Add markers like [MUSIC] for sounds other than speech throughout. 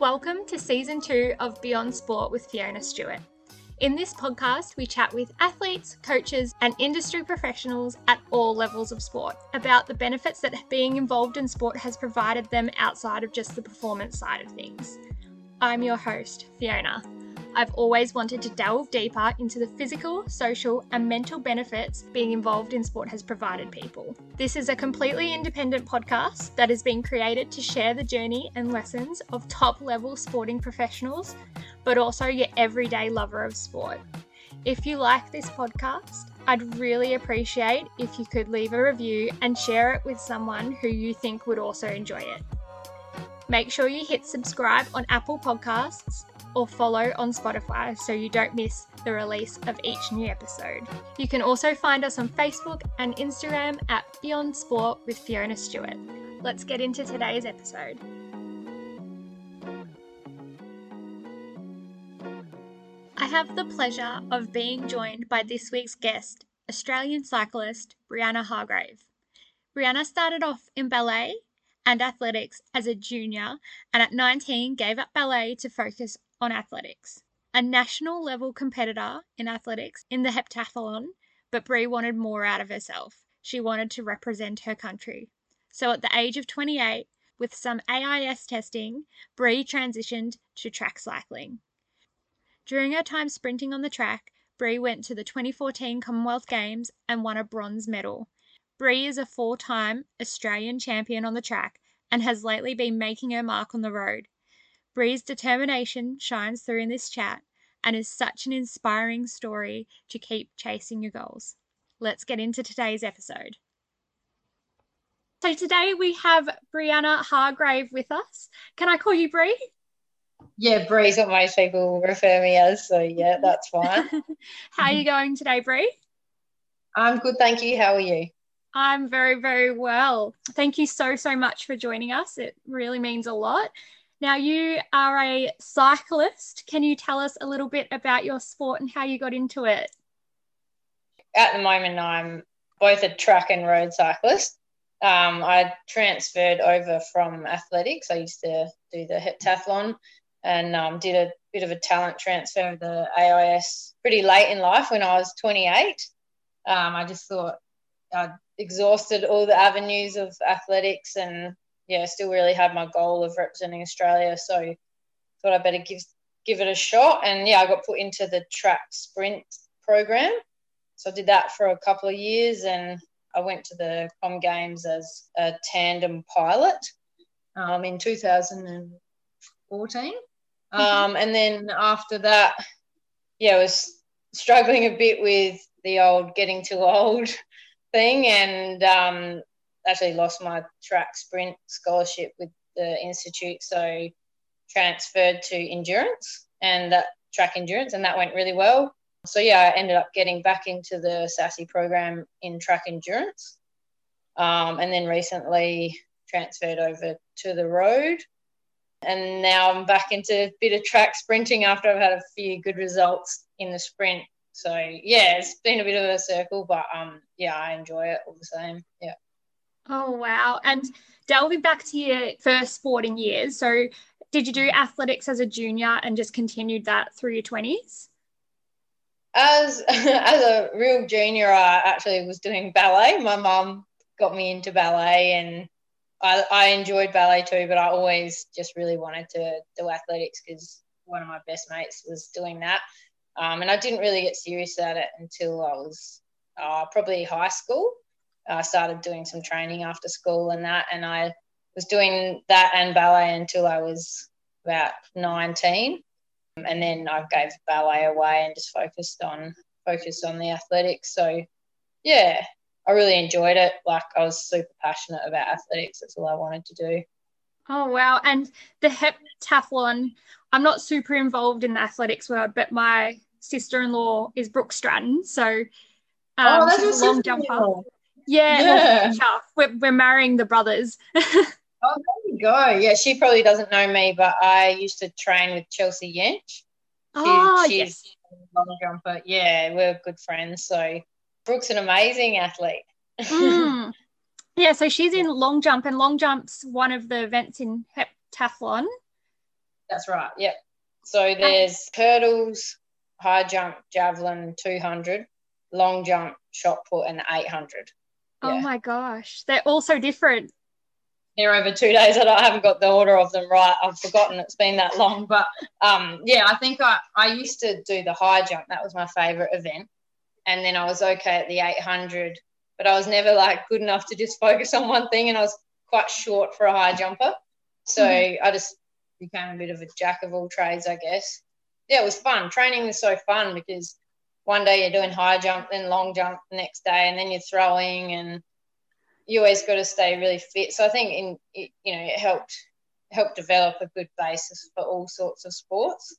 Welcome to season two of Beyond Sport with Fiona Stewart. In this podcast, we chat with athletes, coaches, and industry professionals at all levels of sport about the benefits that being involved in sport has provided them outside of just the performance side of things. I'm your host, Fiona. I've always wanted to delve deeper into the physical, social, and mental benefits being involved in sport has provided people. This is a completely independent podcast that has been created to share the journey and lessons of top level sporting professionals, but also your everyday lover of sport. If you like this podcast, I'd really appreciate if you could leave a review and share it with someone who you think would also enjoy it. Make sure you hit subscribe on Apple Podcasts or follow on Spotify so you don't miss the release of each new episode. You can also find us on Facebook and Instagram at Beyond Sport with Fiona Stewart. Let's get into today's episode. I have the pleasure of being joined by this week's guest, Australian cyclist Brianna Hargrave. Brianna started off in ballet and athletics as a junior and at 19 gave up ballet to focus on athletics. A national level competitor in athletics in the heptathlon, but Brie wanted more out of herself. She wanted to represent her country. So at the age of 28, with some AIS testing, Brie transitioned to track cycling. During her time sprinting on the track, Brie went to the 2014 Commonwealth Games and won a bronze medal. Brie is a four time Australian champion on the track and has lately been making her mark on the road. Bree's determination shines through in this chat and is such an inspiring story to keep chasing your goals. Let's get into today's episode. So today we have Brianna Hargrave with us. Can I call you Bree? Yeah, Bree's what most people refer me as, so yeah, that's fine. [LAUGHS] How are you going today, Bree? I'm good, thank you. How are you? I'm very, very well. Thank you so, so much for joining us. It really means a lot. Now, you are a cyclist. Can you tell us a little bit about your sport and how you got into it? At the moment, I'm both a track and road cyclist. Um, I transferred over from athletics. I used to do the heptathlon and um, did a bit of a talent transfer of the AIS pretty late in life when I was 28. Um, I just thought I'd exhausted all the avenues of athletics and yeah, still really had my goal of representing Australia. So thought I better give give it a shot. And yeah, I got put into the track sprint program. So I did that for a couple of years and I went to the Com Games as a tandem pilot um, in 2014. Mm-hmm. Um, and then after that, yeah, I was struggling a bit with the old getting too old [LAUGHS] thing. And um, actually lost my track sprint scholarship with the institute, so transferred to endurance and that track endurance, and that went really well. So yeah, I ended up getting back into the SASI program in track endurance, um, and then recently transferred over to the road. And now I'm back into a bit of track sprinting after I've had a few good results in the sprint. So yeah, it's been a bit of a circle, but um, yeah, I enjoy it all the same. Yeah. Oh, wow. And delving back to your first sporting years, so did you do athletics as a junior and just continued that through your 20s? As, [LAUGHS] as a real junior, I actually was doing ballet. My mum got me into ballet and I, I enjoyed ballet too, but I always just really wanted to do athletics because one of my best mates was doing that. Um, and I didn't really get serious at it until I was uh, probably high school. I started doing some training after school and that, and I was doing that and ballet until I was about 19, and then I gave ballet away and just focused on focused on the athletics. So, yeah, I really enjoyed it. Like I was super passionate about athletics. That's all I wanted to do. Oh wow! And the heptathlon, I'm not super involved in the athletics world, but my sister-in-law is Brooke Stratton, so oh, um, oh, that's she's a long jumper. Yeah, yeah. We're, we're marrying the brothers. [LAUGHS] oh, there you go. Yeah, she probably doesn't know me, but I used to train with Chelsea Jaensch. She, oh, she's yes. long jumper. Yeah, we're good friends. So Brooke's an amazing athlete. mm. [LAUGHS] Yeah, so she's in long jump, and long jump's one of the events in heptathlon. That's right. Yep. So there's hurdles, high jump, javelin, 200, long jump, shot put, and 800. Oh yeah. my gosh, they're all so different. They're over two days. I haven't got the order of them right. I've forgotten. It's been that long. But um, yeah, I think I, I used to do the high jump. That was my favorite event. And then I was okay at the 800, but I was never like good enough to just focus on one thing. And I was quite short for a high jumper. So mm-hmm. I just became a bit of a jack of all trades, I guess. Yeah, it was fun. Training was so fun because one day you're doing high jump, then long jump the next day, and then you're throwing, and you always got to stay really fit. So I think in you know it helped helped develop a good basis for all sorts of sports.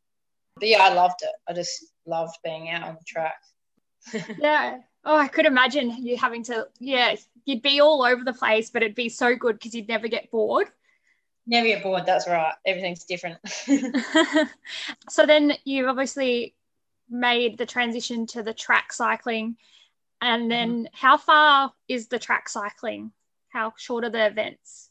But yeah, I loved it. I just loved being out on the track. [LAUGHS] yeah. Oh, I could imagine you having to. Yeah, you'd be all over the place, but it'd be so good because you'd never get bored. Never get bored. That's right. Everything's different. [LAUGHS] [LAUGHS] so then you've obviously made the transition to the track cycling. And then mm-hmm. how far is the track cycling? How short are the events?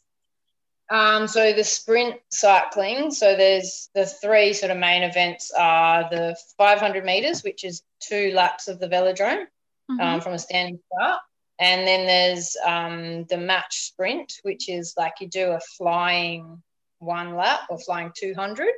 Um, so the sprint cycling, so there's the three sort of main events are the 500 meters, which is two laps of the velodrome um, mm-hmm. um, from a standing start. And then there's um, the match sprint, which is like you do a flying one lap or flying 200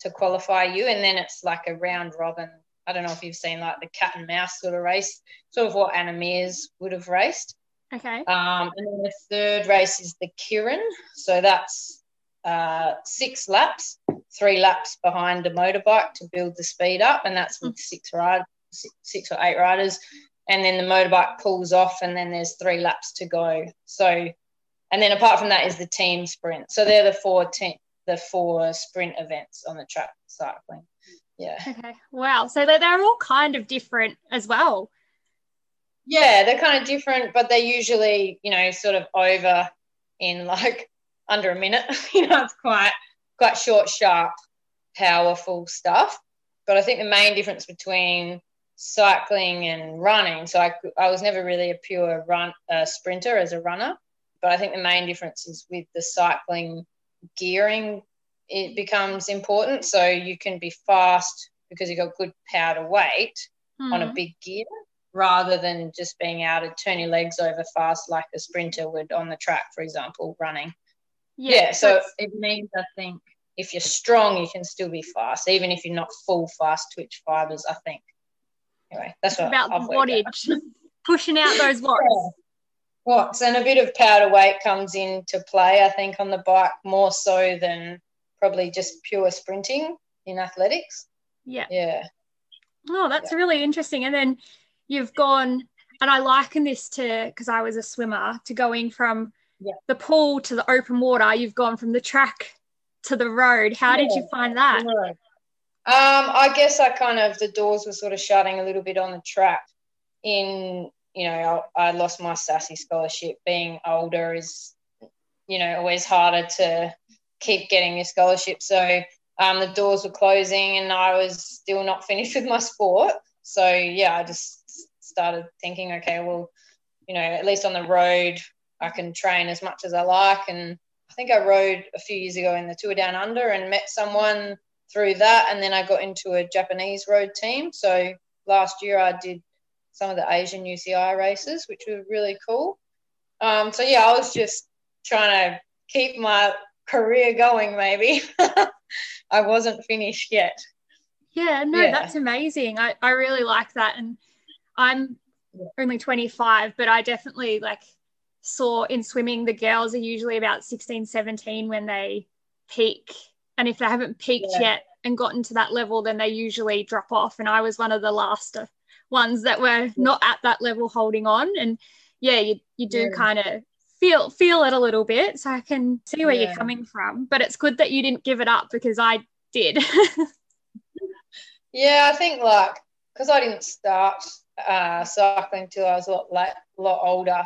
to qualify you. And then it's like a round robin I don't know if you've seen like the cat and mouse sort of race, sort of what Anna Meares would have raced. Okay. Um, and then the third race is the Keirin. So that's uh, six laps, three laps behind a motorbike to build the speed up, and that's with six ride, six, six or eight riders. And then the motorbike pulls off, and then there's three laps to go. So, and then apart from that is the team sprint. So they're the four team, the four sprint events on the track cycling yeah. Okay. Wow. So they're, they're all kind of different as well. Yeah they're kind of different but they're usually you know sort of over in like under a minute. [LAUGHS] You know it's quite quite short sharp powerful stuff. But i think the main difference between cycling and running so i, I was never really a pure run uh, sprinter as a runner but i think the main difference is with the cycling gearing it becomes important. So you can be fast because you've got good power to weight mm. on a hmm. big gear rather than just being able to turn your legs over fast like a sprinter would on the track, for example, running. Yeah, yeah so it means I think if you're strong, you can still be fast, even if you're not full fast twitch fibers, I think. Anyway, that's what about I've wattage, [LAUGHS] [LAUGHS] pushing out those watts. Yeah. Watts and a bit of power to weight comes into play, I think, on the bike more so than probably just pure sprinting in athletics. Yeah. Yeah. Oh, that's yeah. really interesting. And then you've gone, and I liken this to because I was a swimmer to going from yeah. the pool to the open water. You've gone from the track to the road. How yeah. did you find that? Um, I guess I kind of the doors were sort of shutting a little bit on the track. In you know, I, I lost my SASI scholarship. Being older is, you know, always harder to keep getting your scholarship. So um, the doors were closing and I was still not [LAUGHS] finished with my sport. So yeah, I just started thinking, okay, well, you know, at least on the road, I can train as much as I like. And I think I rode a few years ago in the Tour Down Under and met someone through that. And then I got into a Japanese road team. So last year I did some of the Asian UCI races, which were really cool. Um, so yeah, I was just trying to keep my career going, maybe. [LAUGHS] I wasn't finished yet. Yeah, no, yeah. that's amazing. I, I really like that. And I'm only 25, but I definitely like saw in swimming the girls are usually about 16, 17 when they peak. And if they haven't peaked yeah. yet and gotten to that level, then they usually drop off. And I was one of the last ones that were not at that level holding on. And yeah, you, you do yeah. kind of feel feel it a little bit. So i can see where yeah. you're coming from but it's good that you didn't give it up because i did. Yeah i think like because i didn't start uh, cycling till i was a lot a lot older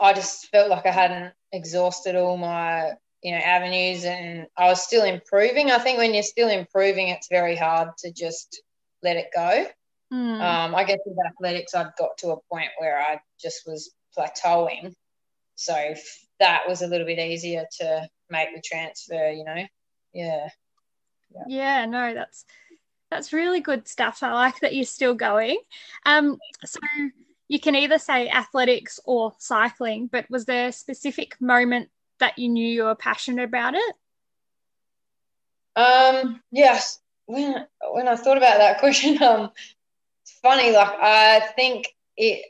i just felt like i hadn't exhausted all my you know avenues and i was still improving. I think when you're still improving it's very hard to just let it go. Mm. um, i guess with athletics i'd got to a point where i just was plateauing so that was a little bit easier to make the transfer, you know. Yeah. Yeah. yeah, no, that's that's really good stuff. I like that you're still going. Um, so you can either say athletics or cycling, but was there a specific moment that you knew you were passionate about it? Um, yes. When when I thought about that [LAUGHS] question, um, it's funny. Like I think it.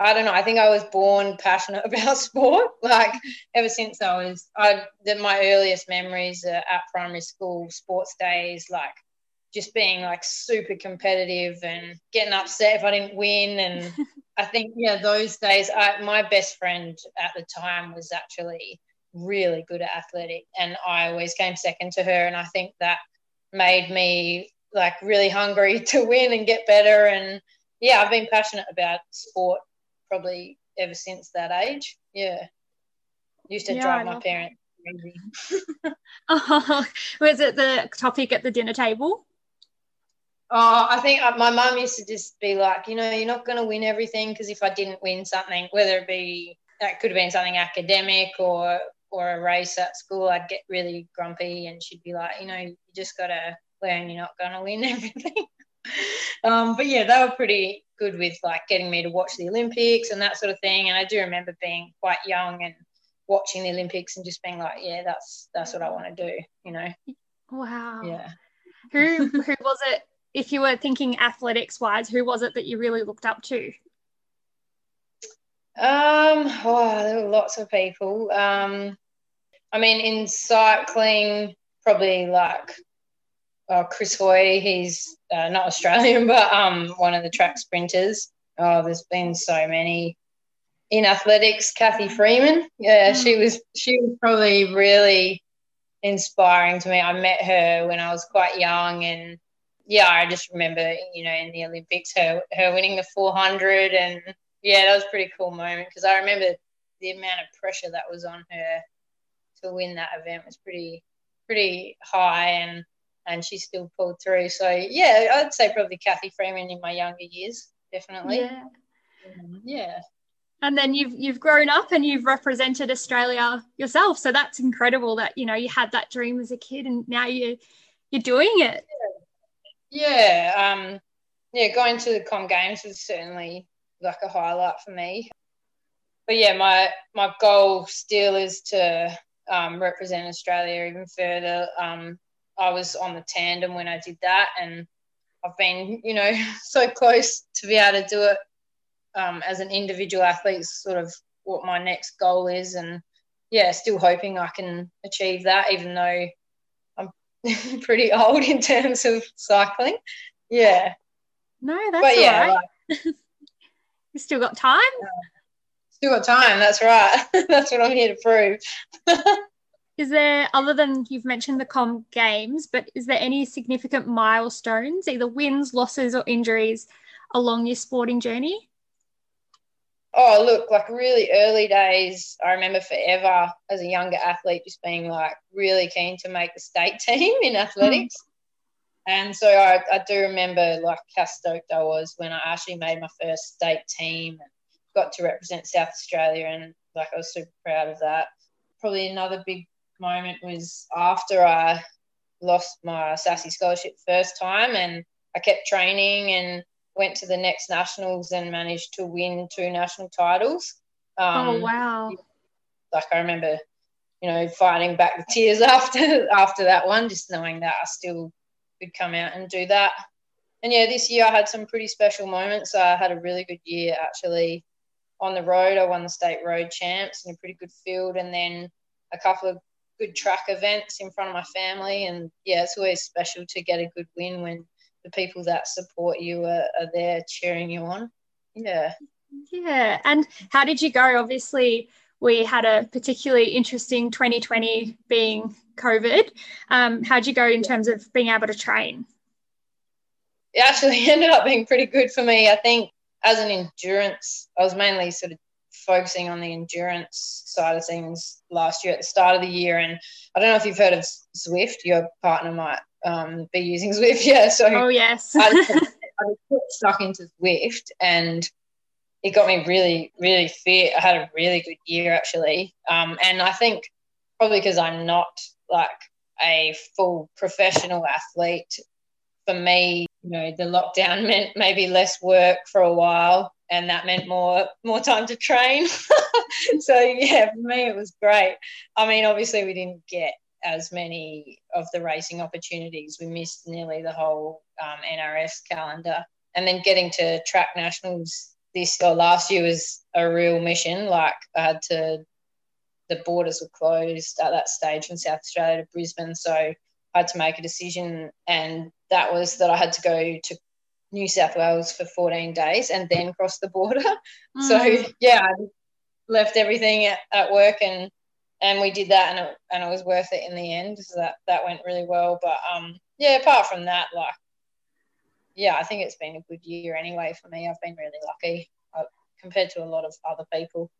I don't know. I think I was born passionate [LAUGHS] about sport. Like ever since I was, I the, my earliest memories are at primary school sports days. Like just being like super competitive and getting upset if I didn't win. And [LAUGHS] I think, yeah, those days, I, my best friend at the time was actually really good at athletic, and I always came second to her. And I think that made me like really hungry [LAUGHS] to win and get better. And yeah, I've been passionate about sport probably ever since that age. Yeah. Used to yeah, drive my parents crazy. [LAUGHS] [LAUGHS] oh, was it the topic at the dinner table? Oh, I think uh, my mum used to just be like, you know, you're not going to win everything because if I didn't win something, whether it be that could have been something academic or or a race at school, I'd get really grumpy, and she'd be like, you know, you just got to learn you're not going to win [LAUGHS] everything. um, but yeah, they were pretty good with like getting me to watch the Olympics and that sort of thing. And I do remember being quite young and watching the Olympics and just being like, yeah, that's that's what I want to do, you know. Wow. Yeah. Who who was it if you were thinking athletics wise, who was it that you really looked up to? Um, oh, there were lots of people. Um, I mean, in cycling, probably like uh, Chris Hoy. He's uh, not Australian, [LAUGHS] but um, one of the track sprinters. Oh, there's been so many. In athletics, Cathy Freeman. Yeah, mm. she was she was probably really inspiring to me. I met her when I was quite young, and yeah, I just remember, you know, in the Olympics, her her winning the 400, and yeah, that was a pretty cool moment because I remember the amount of pressure that was on her to win that event was pretty pretty high, and and she still pulled through. So yeah, I'd say probably Cathy Freeman in my younger years, definitely. Yeah. Um, yeah. And then you've you've grown up and you've represented Australia yourself. So that's incredible that you know you had that dream as a kid and now you you're doing it. Yeah. Yeah, um, yeah, going to the Com Games was certainly like a highlight for me. But yeah, my my goal still is to um, represent Australia even further. Um, I was on the tandem when I did that, and I've been, you know, [LAUGHS] so close to be able to do it um, as an individual athlete. Sort of what my next goal is, and yeah, still hoping I can achieve that, even though I'm [LAUGHS] pretty old in terms of cycling. Yeah. No, that's but yeah, right. Like, [LAUGHS] you still got time. Still got time. That's right. that's what I'm here to prove. Is there, other than you've mentioned the Com Games, but is there any significant milestones, either wins, losses, or injuries along your sporting journey? Oh, look, like really early days, I remember forever as a younger athlete just being like really keen to make the state [LAUGHS] team in athletics. Mm. And so I, I do remember like how stoked I was when I actually made my first state team and got to represent South Australia. And like I was super proud of that. Probably another big moment was after I lost my SASI scholarship first time and I kept training and went to the next nationals and managed to win two national titles. Um, oh wow! Like I remember, you know, fighting back the tears [LAUGHS] after after that one, just knowing that I still could come out and do that. And yeah, this year I had some pretty special moments. I had a really good year actually on the road. I won the state road champs in a pretty good field, and then a couple of good track events in front of my family. And yeah, it's always special to get a good win when the people that support you are, are there cheering you on. Yeah. Yeah. And how did you go? Obviously, we had a particularly interesting 2020 being COVID. Um, how'd you go in terms of being able to train? It actually [LAUGHS] ended up being pretty good for me. I think as an endurance, I was mainly sort of focusing on the endurance side of things last year at the start of the year. And I don't know if you've heard of Zwift, your partner might um, be using [LAUGHS] Zwift. Yeah, so oh yes, I, [LAUGHS] I was [LAUGHS] stuck into Zwift, and it got me really, really fit. I had a really good year actually, um, and I think probably because I'm not like a full professional athlete. For me, you know, the lockdown meant maybe less work for a while, and that meant more more time to train. [LAUGHS] so yeah, for me it was great. I mean, obviously we didn't get as many of the racing opportunities. We missed nearly the whole um, NRS calendar, and then getting to track nationals this or last year was a real mission. Like I had to, the borders were closed at that stage from South Australia to Brisbane, so I had to make a decision, and that was that I had to go to New South Wales for 14 days and then cross the border. [LAUGHS] Mm. So yeah, I left everything at, at work and and we did that and it, and it was worth it in the end. So that that went really well. But um, yeah, apart from that, like yeah, I think it's been a good year anyway for me. I've been really lucky uh, compared to a lot of other people.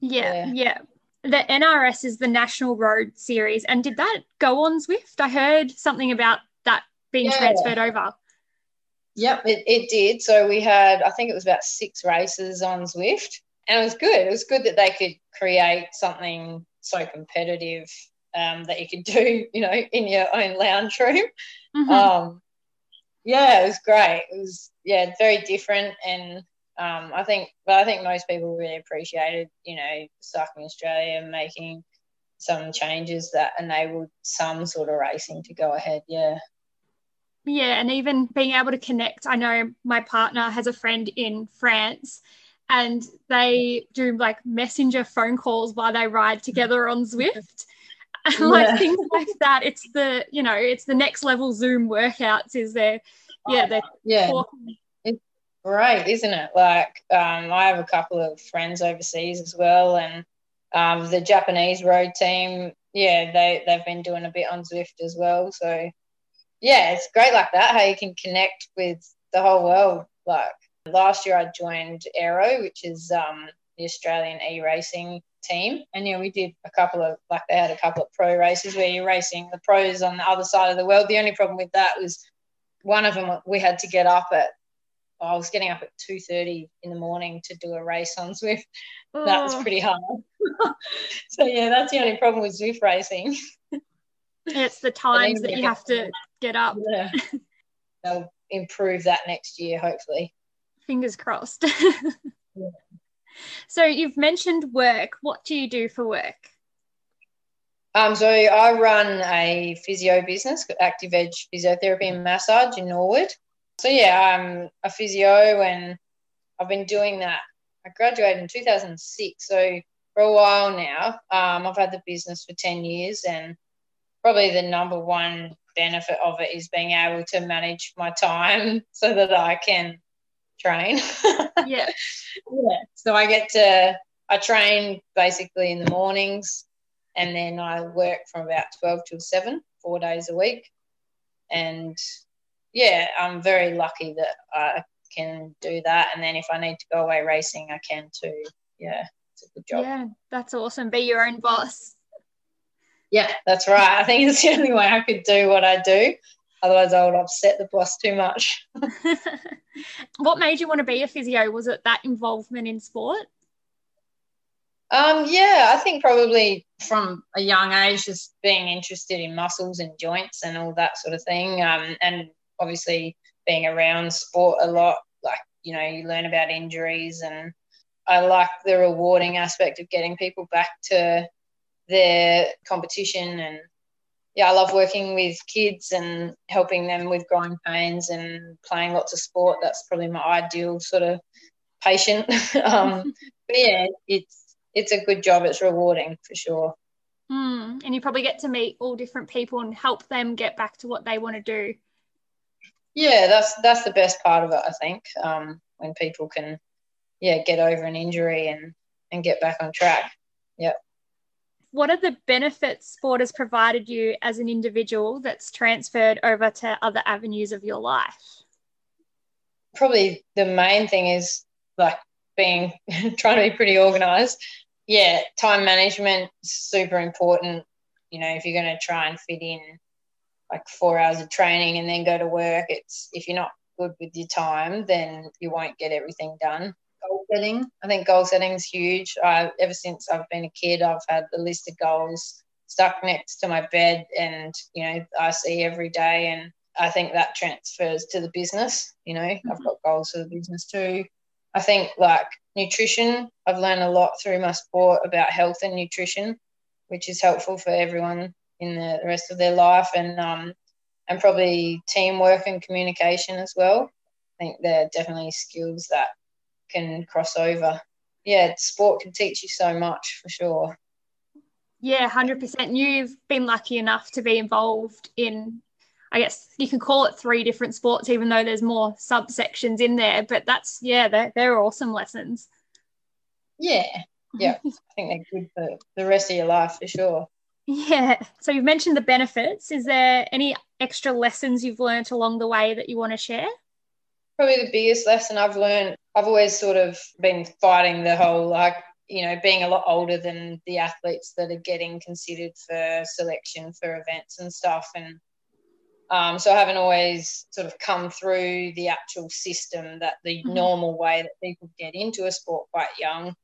Yeah, yeah, yeah. The NRS is the National Road Series, and did that go on Zwift? I heard something about that being yeah. transferred over. Yep, it, it did. So we had, I think it was about six races on Zwift, and it was good. It was good that they could create something so competitive um, that you could [LAUGHS] do, you know, in your own lounge room. Mm-hmm. Um, yeah, it was great. It was yeah, very different, and um, I think, but I think most people really appreciated, you know, Cycling Australia making some changes that enabled some sort of racing to go ahead. Yeah. Yeah, and even being able to connect. I know my partner has a friend in France and they do like messenger phone calls while they ride together on Zwift. [LAUGHS] Yeah. like things like that. It's the you know, it's the next level Zoom workouts. Is there? Yeah, they're yeah. Talking. It's great, isn't it? Like um, I have a couple of friends overseas as well, and um, the Japanese road team. Yeah, they they've been doing a bit on Zwift as well. So yeah, it's great like that. How you can connect with the whole world. Like Last year, I joined Aero, which is um, the Australian e racing team. And yeah, we did a couple of, like, they had a couple of pro races where you're racing the pros on the other side of the world. The only problem with that was one of them we had to get up at I was getting up at two thirty in the morning to do a race on Zwift. Oh. That was oh. pretty hard. [LAUGHS] so yeah, that's the only problem with Zwift racing. [LAUGHS] It's the times that you have to get up. Yeah. [LAUGHS] They'll improve that next year, hopefully fingers crossed. [LAUGHS] yeah. So you've mentioned work. What do you do for work? Um, so I run a physio business, Active Edge Physiotherapy and Massage in Norwood. So yeah, I'm a physio and I've been doing that. I graduated in 2006, so for a while now. Um, I've had the business for 10 years, and probably the number one benefit of it is being able to manage my time [LAUGHS] so that I can train. [LAUGHS] yeah. Yeah. So I get to, I train basically in the mornings and then I work from about 12 till 7, four days a week. And yeah, I'm very lucky that I can do that. And then if I need to go away racing, I can too. Yeah, it's a good job. Yeah, that's awesome. Be your own boss. Yeah, that's right. I think it's the only way I could do what I do. Otherwise, I would upset the boss too much. [LAUGHS] what made you want to be a physio? Was it that involvement in sport? Um, yeah, I think probably from a young age, just being interested in muscles and joints and all that sort of thing. Um, and obviously being around sport a lot, like, you know, you learn about injuries and I like the rewarding aspect of getting people back to their competition and yeah, I love working with kids and helping them with growing pains and playing lots of sport. That's probably my ideal sort of patient. [LAUGHS] um, but yeah, it's it's a good job. It's rewarding for sure. Mm, and you probably get to meet all different people and help them get back to what they want to do. Yeah, that's that's the best part of it. I think um, when people can, yeah, get over an injury and and get back on track. Yep what are the benefits sport has provided you as an individual that's transferred over to other avenues of your life? Probably the main thing is like being [LAUGHS] trying to be pretty organized. Yeah, time management is super important. You know, if you're going to try and fit in like four hours of training and then go to work, it's if you're not good with your time, then you won't get everything done goal setting. I think goal setting is huge. I, ever since I've been a kid, I've had a list of goals stuck next to my bed and you know I see every day and I think that transfers to the business you know mm-hmm. I've got goals for the business too I think like nutrition I've learned a lot through my sport about health and nutrition which is helpful for everyone in the rest of their life and um and probably teamwork and communication as well I think they're definitely skills that can cross over yeah sport can teach you so much for sure yeah, 100%. You've been lucky enough to be involved in, I guess you can call it three different sports, even though there's more subsections in there. But that's, yeah, they're, they're awesome lessons. Yeah. Yeah. [LAUGHS] I think they're good for the rest of your life for sure. Yeah. So you've mentioned the benefits. Is there any extra lessons you've learned along the way that you want to share? Probably the biggest lesson I've learned, I've always sort of been fighting the whole like you know, being a lot older than the athletes that are getting considered for selection for events and stuff. And um, so I haven't always sort of come through the actual system that the mm-hmm. normal way that people get into a sport quite young,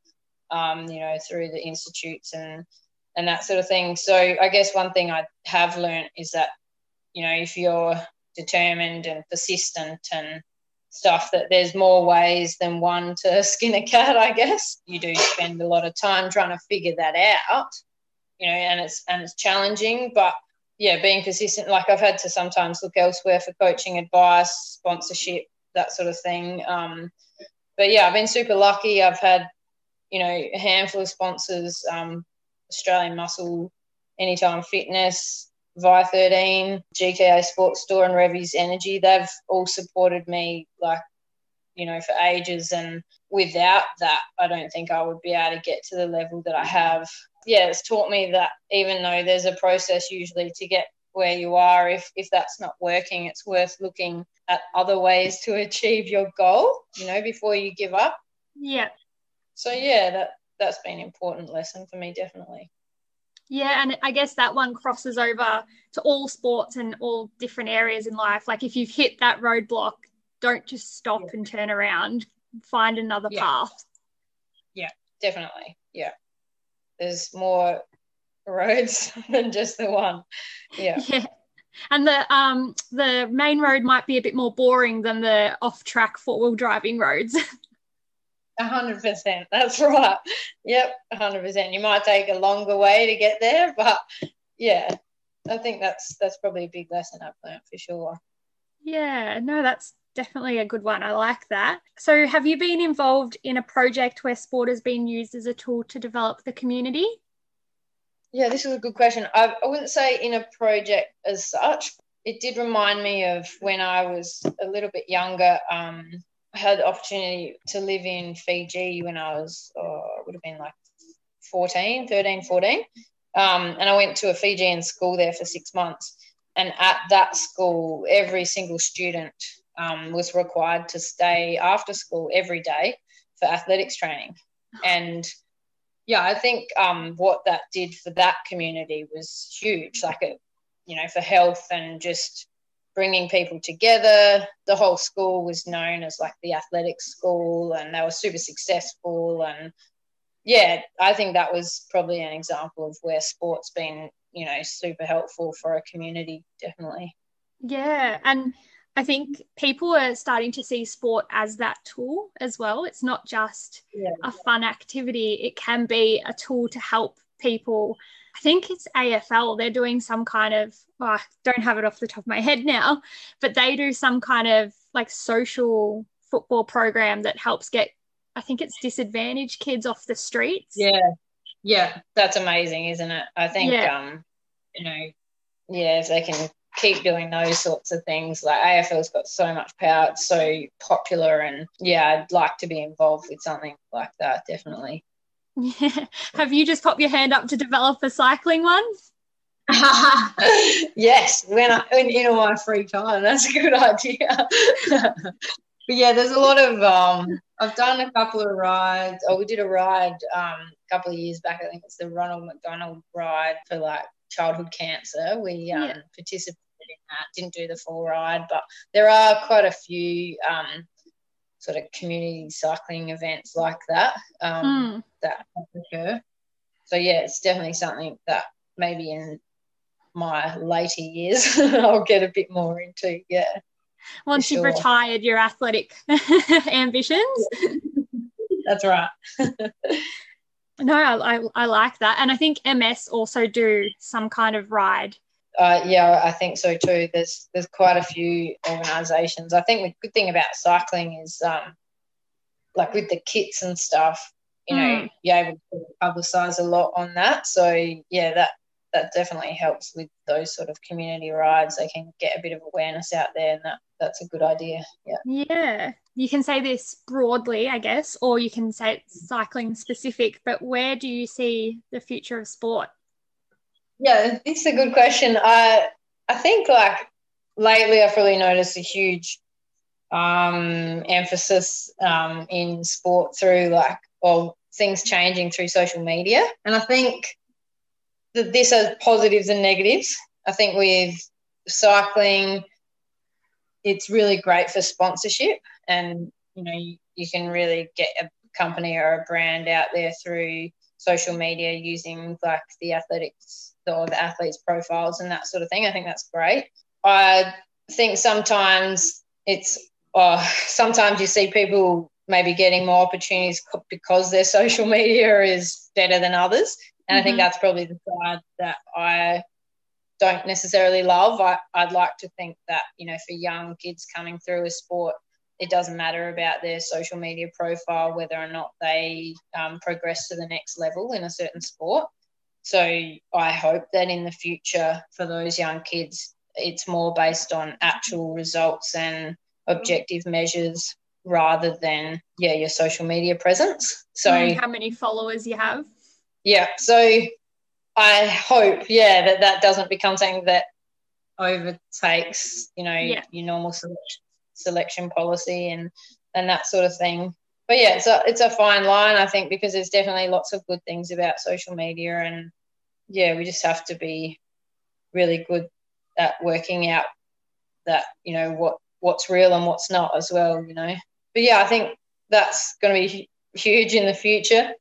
um, you know, through the institutes and and that sort of thing. So I guess one thing I have learned is that, you know, if you're determined and persistent and stuff that there's more ways than one to [LAUGHS] skin a cat i guess. You do spend a lot of time trying to figure that out you know and it's and it's challenging but yeah being persistent like i've had to sometimes look elsewhere for coaching advice sponsorship that sort of thing um, but yeah i've been super lucky. I've had you know a handful of sponsors um, australian muscle anytime fitness Vie 13, GKA Sports Store, and Revvies Energy, they've all supported me like, you know, for ages. And without that, I don't think I would be able to get to the level that I have. Yeah, it's taught me that even though there's a process usually to get where you are, if, if that's not working, it's worth looking at other ways to [LAUGHS] achieve your goal, you know, before you give up. Yeah. So, yeah, that, that's been an important lesson for me, definitely. Yeah, and I guess that one crosses over to all sports and all different areas in life. Like if you've hit that roadblock, don't just stop yeah. and turn around, find another yeah. path. Yeah, definitely. Yeah. There's more roads [LAUGHS] than just the one. Yeah. [LAUGHS] Yeah. And the um the main road might be a bit more boring than the off track four wheel driving roads. [LAUGHS] hundred percent. That's right. Yep, hundred percent. You might take a longer way to get there, but yeah, I think that's that's probably a big lesson I've learned for sure. Yeah, no, that's definitely a good one. I like that. So, have you been involved in a project where sport has been used as a tool to develop the community? Yeah, this is a good question. I, I wouldn't say in a project as such. It did remind me of when I was a little bit younger. Um, had the opportunity to live in Fiji when I was, oh, would have been like 14, 13, 14. Um, and I went to a Fijian school there for six months. And at that school, every single student um, was required to stay after school every day for athletics training. And yeah, I think um, what that did for that community was huge. Like you know, for health and just bringing people together. The whole school was known as like the athletic school, and they were super successful. And yeah, I think that was probably an example of where sports been, you know, super helpful for a community, definitely. Yeah, and I think people are starting to see sport as that tool as well. It's not just yeah. a fun activity; it can be a tool to help people I think it's AFL. They're doing some kind of, oh, I don't have it off the top of my head now, but they do some kind of like social football program that helps get, I think it's disadvantaged kids off the streets. Yeah. Yeah. That's amazing, isn't it? I think, yeah. um, you know, yeah, if they can keep doing those sorts of things. Like AFL's got so much power, it's so popular, and yeah, I'd like to be involved with something like that, definitely. Yeah. [LAUGHS] Have you just popped your hand up to develop a cycling one? [LAUGHS] yes, when I when in all my free time, that's a good idea. [LAUGHS] but yeah, there's a lot of um, I've done a couple of rides. Oh, we did a ride um, a couple of years back. I think it's the Ronald McDonald ride for like childhood cancer. We um, yeah. participated in that. Didn't do the full ride, but there are quite a few um, sort of community cycling events like that um, mm. that occur. So yeah, it's definitely something that maybe in my later years [LAUGHS] I'll get a bit more into. Yeah. Once you've retired your athletic [LAUGHS] ambitions. [LAUGHS] That's right. no, I, I, I like that. And I think MS also do some kind of ride. Uh, yeah, I think so too. There's there's quite a few organisations. I think the good thing about cycling is um, like with the kits and stuff, you know, mm. you're able to publicise a lot on that. So yeah, that that definitely helps with those sort of community rides. They can get a bit of awareness out there, and that that's a good idea. Yeah. Yeah. You can say this broadly, I guess, or you can say it's cycling specific. But where do you see the future of sport? Yeah, it's a good question. I I think like lately I've really noticed a huge um, emphasis um, in sport through like well things changing through social media, and I think that this has positives and negatives. I think with cycling, it's really great for sponsorship, and you know you, you can really get a company or a brand out there through social media using like the athletics or the athletes profiles and that sort of thing. I think that's great. I think sometimes it's uh, sometimes you see people maybe getting more opportunities because their [LAUGHS] social media is better than others. And mm-hmm. I think mm-hmm. that's probably the side that I don't necessarily love. I, I'd like to think that, you know, for young kids coming through a sport, it doesn't matter about their social media profile, whether or not they um, progress to the next level in a certain sport. So I hope that in the future for those young kids, it's more based on actual results and objective measures rather than yeah your social media presence so and how many followers you have yeah so i hope yeah that that doesn't become something that overtakes you know yeah. your normal selection, selection policy and and that sort of thing but yeah it's a, it's a fine line i think because there's definitely lots of good things about social media and yeah we just have to be really good at working out that you know what what's real and what's not as well, you know. But yeah, I think that's going to be huge in the future.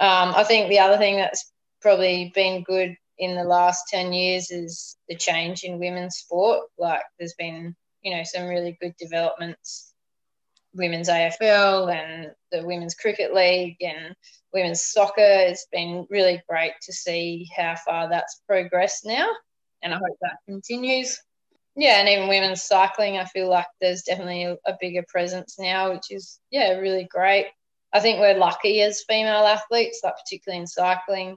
Um, I think the other thing that's probably been good in the last 10 years is the change in women's sport. Like there's been, you know, some really good developments. Women's AFL and the Women's Cricket League and women's soccer. It's been really great to see how far that's progressed now. And I hope that continues yeah, and even women's cycling, I feel like there's definitely a, bigger presence now, which is yeah, really great. I think we're lucky as female athletes, like particularly in cycling,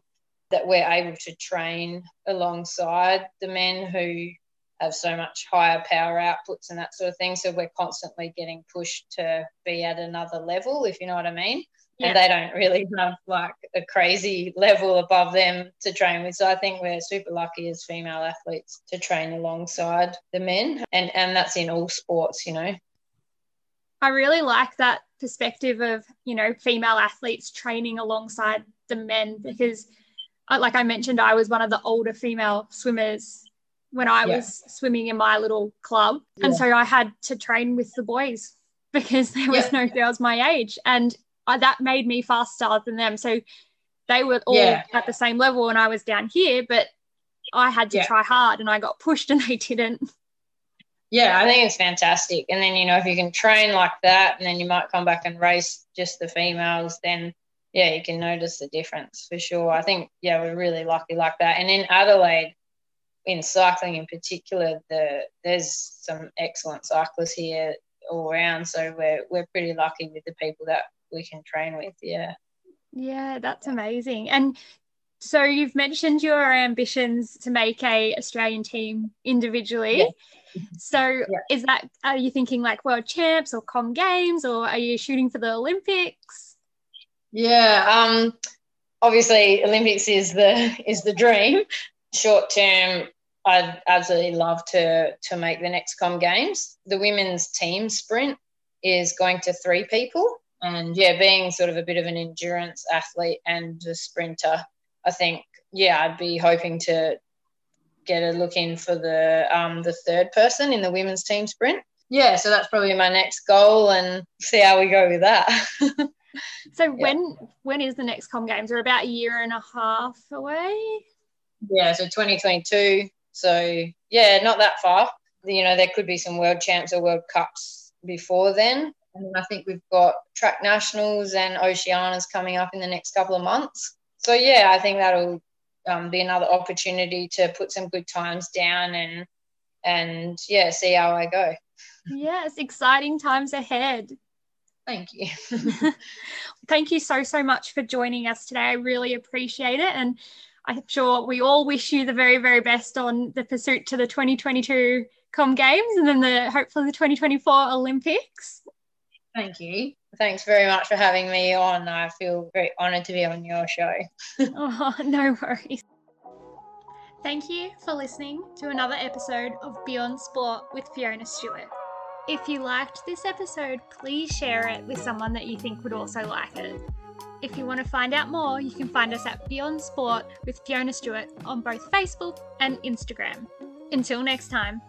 that we're able to train alongside the men who have so much higher power outputs and that sort of thing. So we're constantly getting pushed to be at another level, if you know what I mean yeah. and they don't really have like a crazy level above them to train with. So I think we're super lucky as female athletes to train alongside the men, and and that's in all sports, you know. I really like that perspective of you know female athletes training alongside the men because, uh, like I mentioned, I was one of the older female swimmers when I yeah. was swimming in my little club, yeah. and so I had to train with the boys [LAUGHS] because there was yeah. no girls my age and I, that made me faster than them. So they were all at the same level and I was down here, but I had to try hard and I got pushed [LAUGHS] and they didn't. Yeah, I think it's fantastic. And then, you know, if you can train like that and then you might come back and race just the females, then yeah, you can notice the difference for sure. I think, yeah, we're really lucky like that. And in Adelaide, in cycling in particular, the there's some excellent cyclists here all around. So we're we're pretty lucky with the people that we can train with. Yeah. Yeah, that's amazing. And so you've mentioned your ambitions to make a Australian team individually. Yeah. So yeah. is that are you thinking like world champs or com games or are you shooting for the Olympics? Yeah, um obviously Olympics is the is the dream. Short term I'd absolutely love to to make the next com games. The women's team sprint is going to three people and yeah, being sort of a bit of an endurance athlete and a sprinter, I think yeah, I'd be hoping to get a look in for the um, the third person in the women's team sprint. Yeah, so that's probably my next goal, and see how we go with that. [LAUGHS] so yeah. when when is the next Com Games? We're about a year and a half away. Yeah, so 2022. So yeah, not that far. You know, there could be some world champs or world cups before then. And I think we've got track nationals and Oceanias coming up in the next couple of months. So yeah, I think that'll um, be another opportunity to put some good times down and and yeah, see how I go. Yes, exciting times ahead. Thank you. [LAUGHS] Thank you so so much for joining us today. I really appreciate it and I'm sure we all wish you the very very best on the pursuit to the 2022 Com Games and then the hopefully the 2024 Olympics. Thank you. Thanks very much for having me on. I feel very honoured to be on your show. [LAUGHS] [LAUGHS] oh, no worries. Thank you for listening to another episode of Beyond Sport with Fiona Stewart. If you liked this episode, please share it with someone that you think would also like it. If you want to find out more, you can find us at Beyond Sport with Fiona Stewart on both Facebook and Instagram. Until next time.